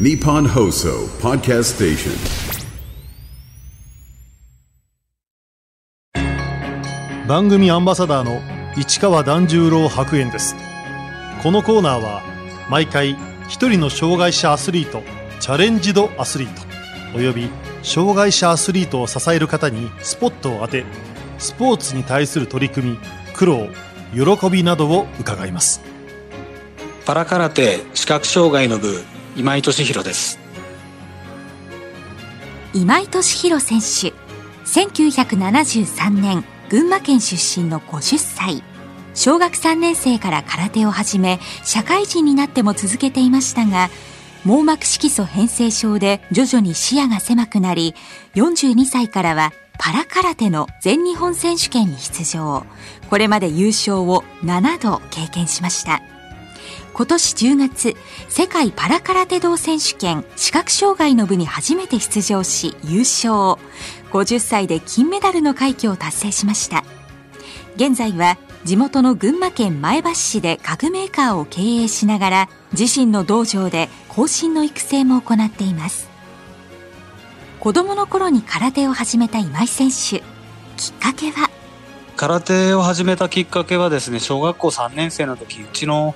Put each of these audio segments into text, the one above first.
Nippon Hoso Podcast Station. 番組アンバサダーの市川團十郎白猿ですこのコーナーは毎回一人の障害者アスリートチャレンジドアスリートおよび障害者アスリートを支える方にスポットを当てスポーツに対する取り組み苦労喜びなどを伺いますパラ空手視覚障害の部今井俊弘です。今井俊弘選手1973年群馬県出身の50歳小学3年生から空手を始め社会人になっても続けていましたが網膜色素変性症で徐々に視野が狭くなり42歳からはパラ空手の全日本選手権に出場。これまで優勝を7度経験しました。今年10月世界パラ空手道選手権視覚障害の部に初めて出場し優勝。50歳で金メダルの快挙を達成しました。現在は地元の群馬県前橋市で家具メーカーを経営しながら自身の道場で後進の育成も行っています。子供の頃に空手を始めた今井選手。きっかけは？空手を始めたきっかけはですね小学校3年生の時うちの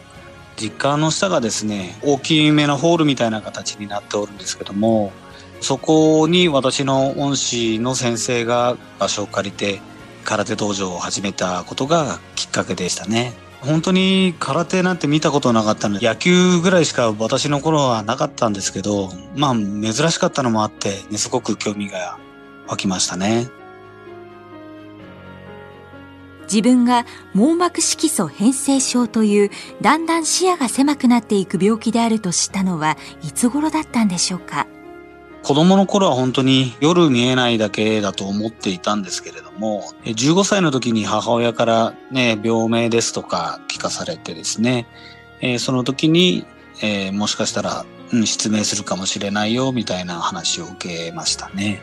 実家の下がですね大きめのホールみたいな形になっておるんですけどもそこに私の恩師の先生が場所を借りて空手道場を始めたことがきっかけでしたね。本当に空手なんて見たことなかったので野球ぐらいしか私の頃はなかったんですけどまあ珍しかったのもあって、ね、すごく興味が湧きましたね。自分が網膜色素変性症というだんだん視野が狭くなっていく病気であると知ったのはいつ頃だったんでしょうか？子供の頃は本当に夜見えないだけだと思っていたんですけれども、15歳の時に母親からね、病名ですとか聞かされてですね、えその時に、えー、もしかしたら、うん、失明するかもしれないよみたいな話を受けましたね。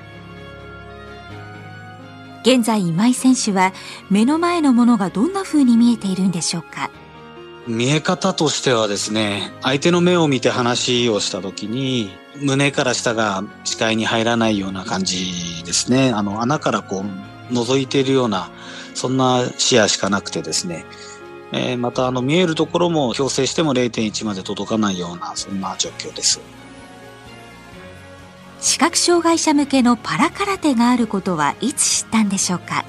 現在今井選手は目の前のものがどんな風に見えているんでしょうか？見え方としてはですね、相手の目を見て話をした時に、胸から下が視界に入らないような感じですね。あの、穴からこう、覗いているような、そんな視野しかなくてですね。えー、また、あの、見えるところも矯正しても0.1まで届かないような、そんな状況です。視覚障害者向けのパラ空手があることはいつ知ったんでしょうか？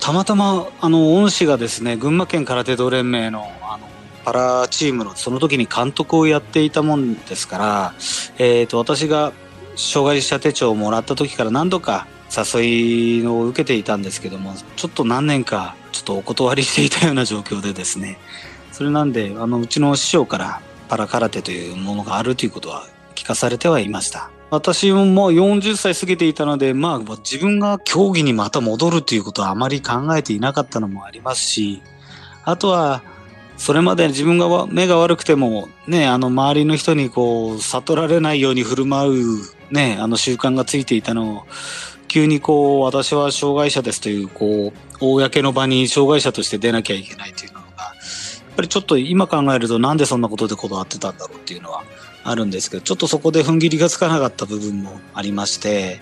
たまたま、あの、恩師がですね、群馬県空手道連盟の、あの、パラチームのその時に監督をやっていたもんですから、えっ、ー、と、私が障害者手帳をもらった時から何度か誘いを受けていたんですけども、ちょっと何年かちょっとお断りしていたような状況でですね、それなんで、あの、うちの師匠からパラ空手というものがあるということは聞かされてはいました。私ももう40歳過ぎていたので、まあ自分が競技にまた戻るということはあまり考えていなかったのもありますし、あとはそれまで自分が目が悪くても、ね、あの周りの人にこう、悟られないように振る舞う、ね、あの習慣がついていたのを、急にこう、私は障害者ですという、こう、公の場に障害者として出なきゃいけないというのが、やっぱりちょっと今考えるとなんでそんなことでこだわってたんだろうっていうのはあるんですけど、ちょっとそこで踏ん切りがつかなかった部分もありまして、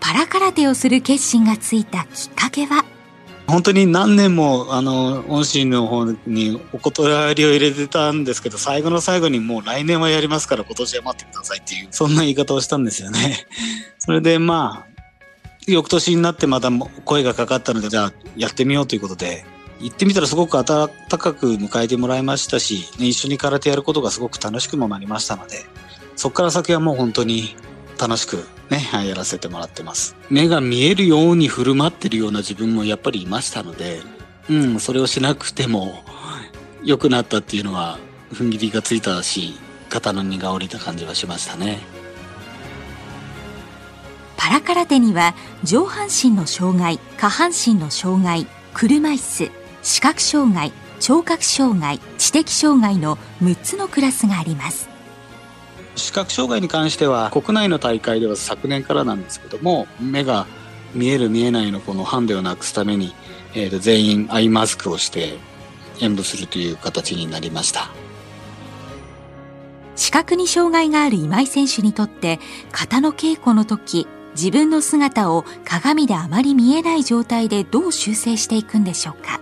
パラ空手をする決心がついたきっかけは？本当に何年もあの恩師の方にお断りを入れてたんですけど最後の最後にもう来年はやりますから今年は待ってくださいっていうそんな言い方をしたんですよね。それでまあ翌年になってまた声がかかったのでじゃあやってみようということで行ってみたらすごく温かく迎えてもらいましたし、ね、一緒に空手やることがすごく楽しくもなりましたのでそこから先はもう本当に楽しくね、やらせてもらってます。目が見えるように振る舞ってるような自分もやっぱりいましたので、うん、それをしなくても良くなったっていうのは踏ん切りがついたし、肩の荷が下りた感じはしましたね。パラ空手には上半身の障害、下半身の障害、車椅子、視覚障害、聴覚障害、知的障害の6つのクラスがあります。視覚障害に関しては国内の大会では昨年からなんですけども目が見える見えないのこのハンデをなくすために、えー、と全員アイマスクをして演舞するという形になりました視覚に障害がある今井選手にとって型の稽古の時自分の姿を鏡であまり見えない状態でどう修正していくんでしょうか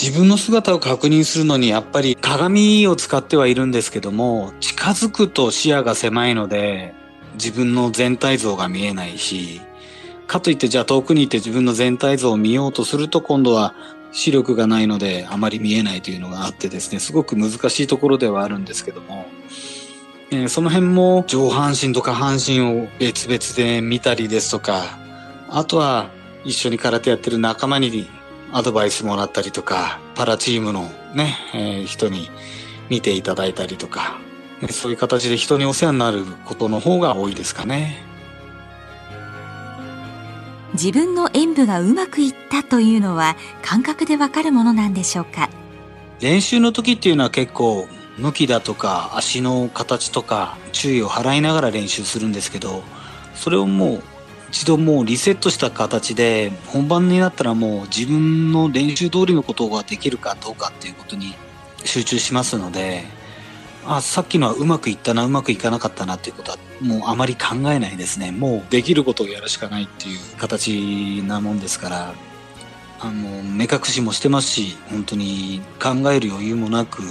自分の姿を確認するのにやっぱり鏡を使ってはいるんですけども近づくと視野が狭いので自分の全体像が見えないしかといってじゃあ遠くにいて自分の全体像を見ようとすると今度は視力がないのであまり見えないというのがあってですねすごく難しいところではあるんですけども、えー、その辺も上半身と下半身を別々で見たりですとかあとは一緒に空手やってる仲間にアドバイスもらったりとかパラチームのね、えー、人に見ていただいたりとかそういう形で人にお世話になることの方が多いですかね。自分の演舞がうまくいったというのは感覚でわかるものなんでしょうか？練習の時っていうのは結構向きだとか足の形とか注意を払いながら練習するんですけどそれをもう一度もうリセットした形で本番になったらもう自分の練習通りのことができるかどうかっていうことに集中しますのであさっきのはうまくいったなうまくいかなかったなっていうことはもうあまり考えないですね。もうできることをやるしかないっていう形なもんですからあの目隠しもしてますし本当に考える余裕もなく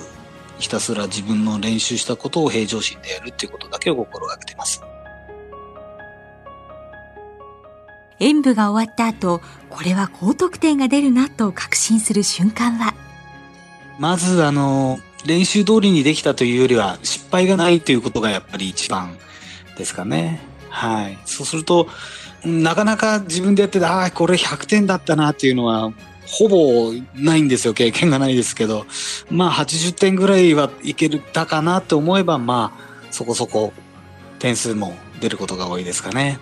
ひたすら自分の練習したことを平常心でやるっていうことだけを心がけてます。演舞が終わった後これは高得点が出るなと確信する瞬間はまずあの練習通りにできたというよりは失敗がないということがやっぱり一番ですかね。はい。そうすると、なかなか自分でやってて、ああ、これ100点だったなっていうのは、ほぼないんですよ。経験がないですけど。まあ、80点ぐらいはいけたかなと思えば、まあ、そこそこ点数も出ることが多いですかね。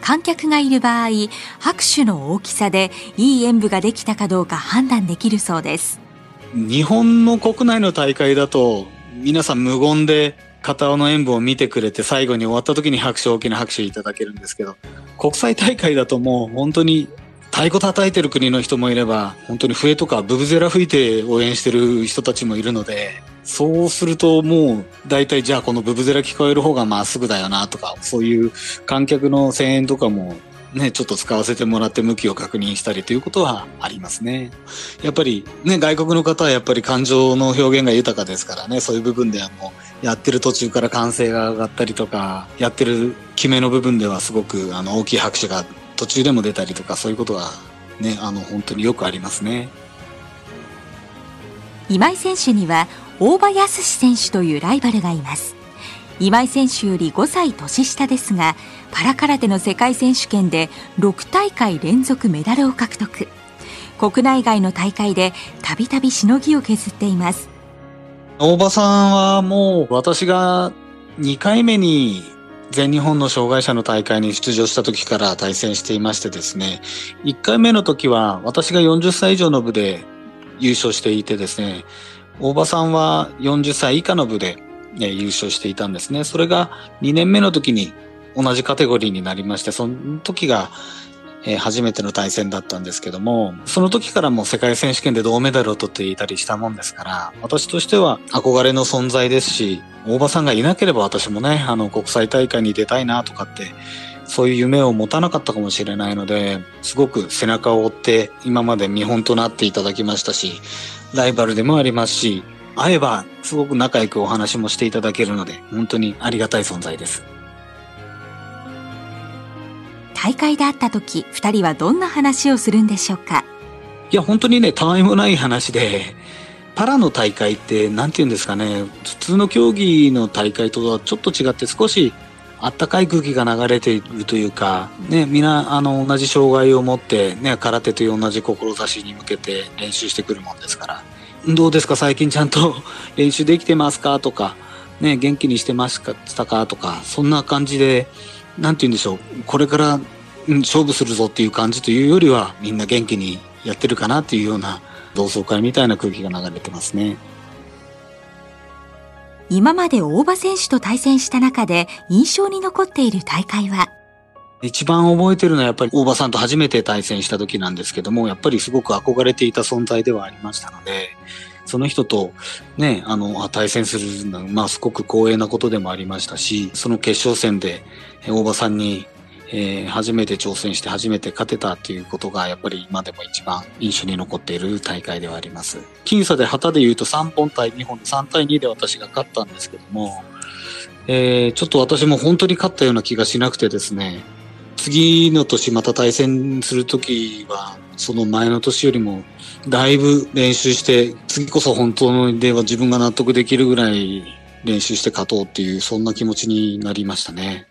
観客がいる場合、拍手の大きさでいい演舞ができたかどうか判断できるそうです。日本の国内の大会だと、皆さん無言で片尾の演舞を見てくれて最後に終わった時に拍手大きな拍手いただけるんですけど国際大会だともう本当に太鼓叩いてる国の人もいれば本当に笛とかブブゼラ吹いて応援してる人たちもいるのでそうするともう大体じゃあこのブブゼラ聞こえる方がまっすぐだよなとかそういう観客の声援とかもね、ちょっと使わせてもらって向きを確認したりということはありますね。やっぱりね、外国の方はやっぱり感情の表現が豊かですからね、そういう部分ではもうやってる途中から歓声が上がったりとか、やってる決めの部分ではすごくあの大きい拍手が途中でも出たりとか、そういうことはね、あの本当によくありますね。今井選手には大場康選手というライバルがいます。今井選手より5歳年下ですがパラ空手の世界選手権で6大会連続メダルを獲得国内外の大会でたびたびしのぎを削っています大場さんはもう私が2回目に全日本の障害者の大会に出場した時から対戦していましてですね1回目の時は私が40歳以上の部で優勝していてですね大場さんは40歳以下の部で優勝していたんですね。それが2年目の時に同じカテゴリーになりまして、その時が、えー、初めての対戦だったんですけども、その時からも世界選手権で銅メダルを取っていたりしたもんですから、私としては憧れの存在ですし、大場さんがいなければ私もね、あの国際大会に出たいなとかって、そういう夢を持たなかったかもしれないので、すごく背中を追って今まで見本となっていただきましたし、ライバルでもありますし、会えばすごく仲良くお話もしていただけるので、本当にありがたい存在です。大会で会った時、二人はどんな話をするんでしょうか？いや、本当にね、たわいもない話で、パラの大会って、なんて言うんですかね、普通の競技の大会とはちょっと違って少しあったかい空気が流れているというか、ね、皆、あの、同じ障害を持って、ね、空手という同じ志に向けて練習してくるもんですから、どうですか？最近ちゃんと 練習できてますか？とか、ね、元気にしてましたか？とか、そんな感じで、なんて言うんでしょう、これから、うん、勝負するぞっていう感じというよりは、みんな元気にやってるかなっていうような同窓会みたいな空気が流れてますね。今まで大場選手と対戦した中で印象に残っている大会は？一番覚えてるのはやっぱり大場さんと初めて対戦した時なんですけども、やっぱりすごく憧れていた存在ではありましたので、その人とね、あの、対戦するのは、まあ、すごく光栄なことでもありましたし、その決勝戦で、大場さんに、えー、初めて挑戦して初めて勝てたっていうことが、やっぱり今でも一番印象に残っている大会ではあります。僅差で旗で言うと3本対2本で3対2で私が勝ったんですけども、えー、ちょっと私も本当に勝ったような気がしなくてですね、次の年また対戦するときは、その前の年よりもだいぶ練習して、次こそ本当では自分が納得できるぐらい練習して勝とうっていう、そんな気持ちになりましたね。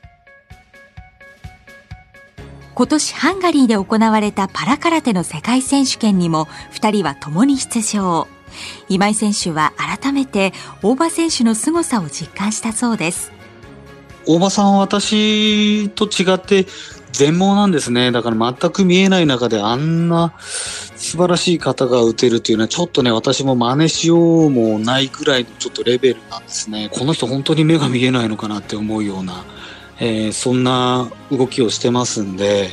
今年ハンガリーで行われたパラ空手の世界選手権にも2人は共に出場。今井選手は改めて大場選手の凄さを実感したそうです。大場さんは私と違って全盲なんですね。だから全く見えない中であんな素晴らしい方が打てるというのはちょっとね、私も真似しようもないぐらいのちょっとレベルなんですね。この人本当に目が見えないのかなって思うような、えー、そんな動きをしてますんで、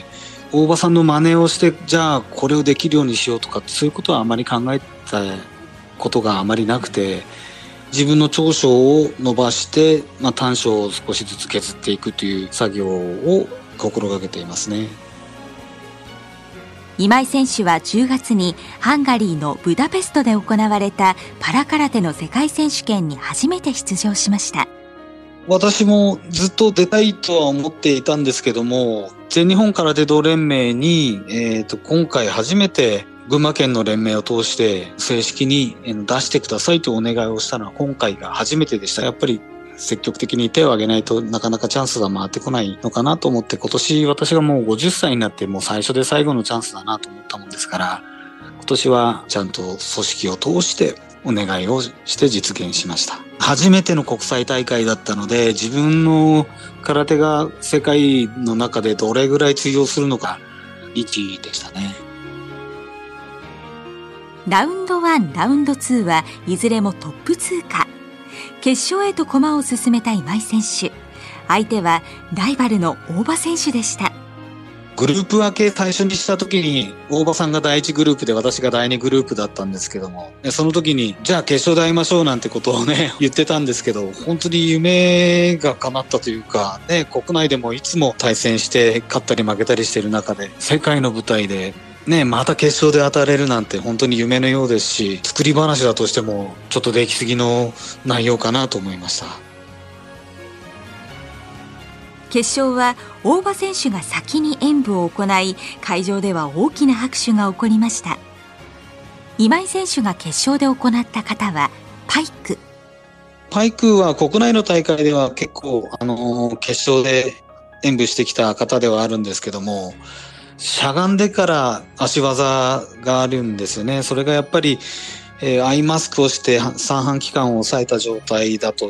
大場さんの真似をして、じゃあこれをできるようにしようとか、そういうことはあまり考えたことがあまりなくて、自分の長所を伸ばして、まあ、短所を少しずつ削っていくという作業を心がけていますね。今井選手は10月にハンガリーのブダペストで行われたパラ空手の世界選手権に初めて出場しました。私もずっと出たいとは思っていたんですけども、全日本空手道連盟に、えーと、今回初めて群馬県の連盟を通して正式に出してくださいとお願いをしたのは今回が初めてでした。やっぱり積極的に手を挙げないとなかなかチャンスが回ってこないのかなと思って今年私がもう50歳になってもう最初で最後のチャンスだなと思ったもんですから今年はちゃんと組織を通してお願いをして実現しました。初めての国際大会だったので自分の空手が世界の中でどれぐらい通用するのか未知でしたね。ラウンド1、ラウンド2はいずれもトップ通過。決勝へと駒を進めた今井選手相手はライバルの大場選手でしたグループ分け最初にした時に大場さんが第1グループで私が第2グループだったんですけどもその時にじゃあ決勝で会いましょうなんてことをね 言ってたんですけど本当に夢が叶ったというかね国内でもいつも対戦して勝ったり負けたりしてる中で世界の舞台でね、また決勝で当たれるなんて本当に夢のようですし、作り話だとしてもちょっとできすぎの内容かなと思いました。決勝は大場選手が先に演舞を行い、会場では大きな拍手が起こりました。今井選手が決勝で行った方はパイク。パイクは国内の大会では結構、あの決勝で演舞してきた方ではあるんですけども、しゃがんでから足技があるんですよね。それがやっぱり、えー、アイマスクをして三半規管を抑えた状態だと、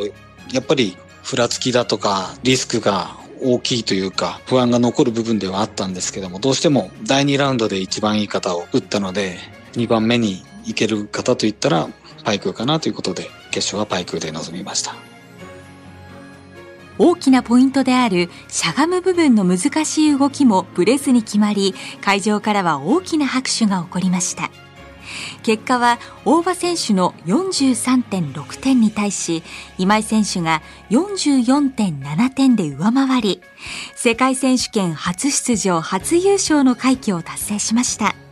やっぱりふらつきだとかリスクが大きいというか不安が残る部分ではあったんですけども、どうしても第2ラウンドで一番いい方を打ったので、2番目に行ける方といったらパイクかなということで、決勝はパイクで臨みました。大きなポイントであるしゃがむ部分の難しい動きもブレずに決まり会場からは大きな拍手が起こりました結果は大場選手の43.6点に対し今井選手が44.7点で上回り世界選手権初出場初優勝の快挙を達成しました。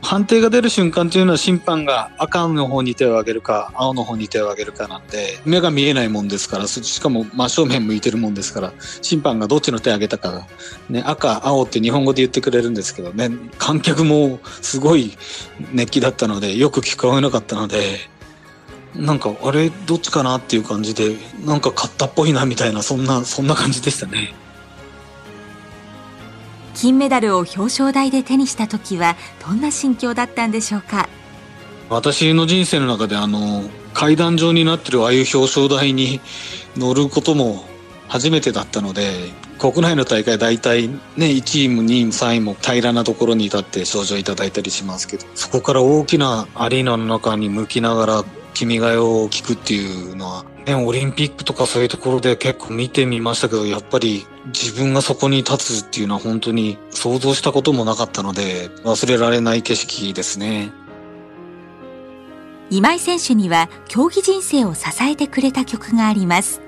判定が出る瞬間というのは審判が赤の方に手を挙げるか青の方に手を挙げるかなんで目が見えないもんですからしかも真正面向いてるもんですから審判がどっちの手を挙げたか、ね、赤青って日本語で言ってくれるんですけどね観客もすごい熱気だったのでよく聞こえなかったのでなんかあれどっちかなっていう感じでなんか勝ったっぽいなみたいなそんなそんな感じでしたね。金メダルを表彰台で手にした時はどんな心境だったんでしょうか？私の人生の中であの階段状になってるああいう表彰台に乗ることも初めてだったので国内の大会大体ね1位も2位も3位も平らなところに立って賞状いただいたりしますけどそこから大きなアリーナの中に向きながら君が代を聞くっていうのは、ね、オリンピックとかそういうところで結構見てみましたけど、やっぱり自分がそこに立つっていうのは本当に想像したこともなかったので、忘れられない景色ですね。今井選手には競技人生を支えてくれた曲があります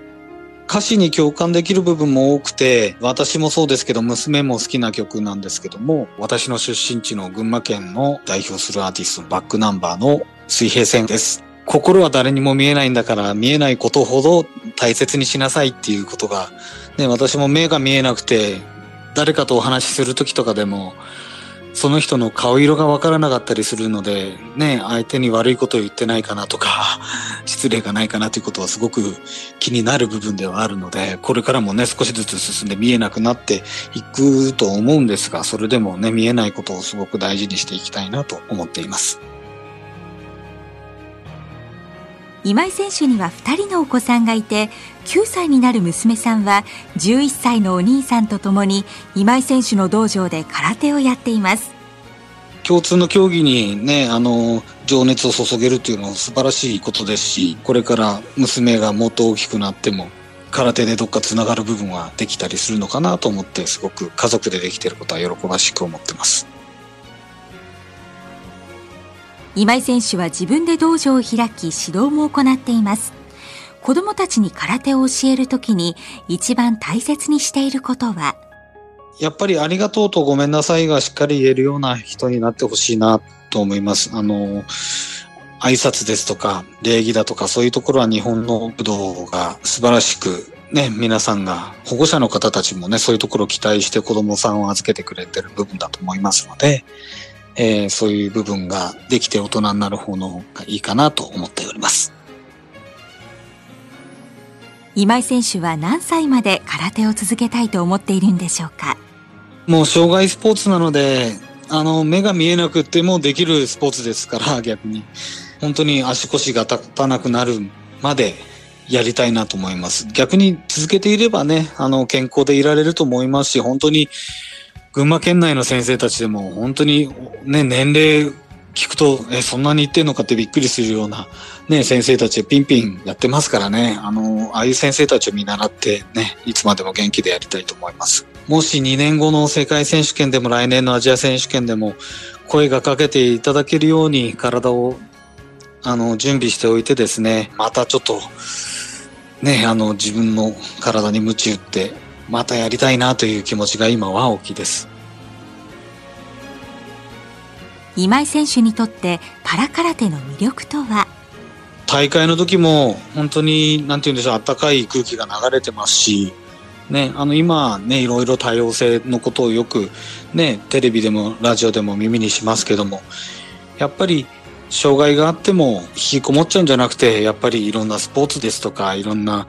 歌詞に共感できる部分も多くて、私もそうですけど、娘も好きな曲なんですけども、私の出身地の群馬県の代表するアーティストのバックナンバーの水平線です。心は誰にも見えないんだから見えないことほど大切にしなさいっていうことが、ね、私も目が見えなくて、誰かとお話しする時とかでも、その人の顔色がわからなかったりするので、ね、相手に悪いことを言ってないかなとか、失礼がないかなということはすごく気になる部分ではあるので、これからもね、少しずつ進んで見えなくなっていくと思うんですが、それでもね、見えないことをすごく大事にしていきたいなと思っています。今井選手には2人のお子さんがいて9歳になる娘さんは11歳のお兄さんと共に今井選手の道場で空手をやっています共通の競技にね、あの、情熱を注げるっていうのは素晴らしいことですし、これから娘がもっと大きくなっても、空手でどっか繋がる部分はできたりするのかなと思って、すごく家族でできてることは喜ばしく思ってます。今井選手は自分で道場を開き指導も行っています子供たちに空手を教えるときに一番大切にしていることは？やっぱりありがとうとごめんなさいがしっかり言えるような人になってほしいなと思います。あの、挨拶ですとか礼儀だとかそういうところは日本の武道が素晴らしくね、皆さんが、保護者の方たちもね、そういうところを期待して子供さんを預けてくれてる部分だと思いますので、えー、そういう部分ができて大人になる方のがいいかなと思っております。今井選手は何歳まで空手を続けたいと思っているんでしょうか？もう障害スポーツなので、あの、目が見えなくてもできるスポーツですから、逆に。本当に足腰が立たなくなるまでやりたいなと思います。逆に続けていればね、あの、健康でいられると思いますし、本当に群馬県内の先生たちでも本当にね、年齢聞くと、え、そんなに言ってんのかってびっくりするような、ね、先生たちピンピンやってますからね、あの、ああいう先生たちを見習ってね、いつまでも元気でやりたいと思います。もし2年後の世界選手権でも来年のアジア選手権でも声がかけていただけるように体をあの準備しておいてですね、またちょっとね、あの自分の体に鞭打ってまたやりたいなという気持ちが今は大きいです。今井選手にとってパラ空手の魅力とは？大会の時も本当になんて言うんでしょう暖かい空気が流れてますしね、あの今ねいろいろ多様性のことをよくねテレビでもラジオでも耳にしますけどもやっぱり障害があっても引きこもっちゃうんじゃなくてやっぱりいろんなスポーツですとかいろんな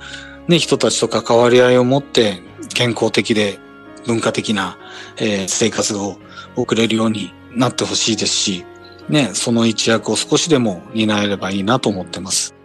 ね人たちと関わり合いを持って健康的で文化的な、えー、生活を送れるようになってほしいですし、ね、その一役を少しでも担えればいいなと思ってます。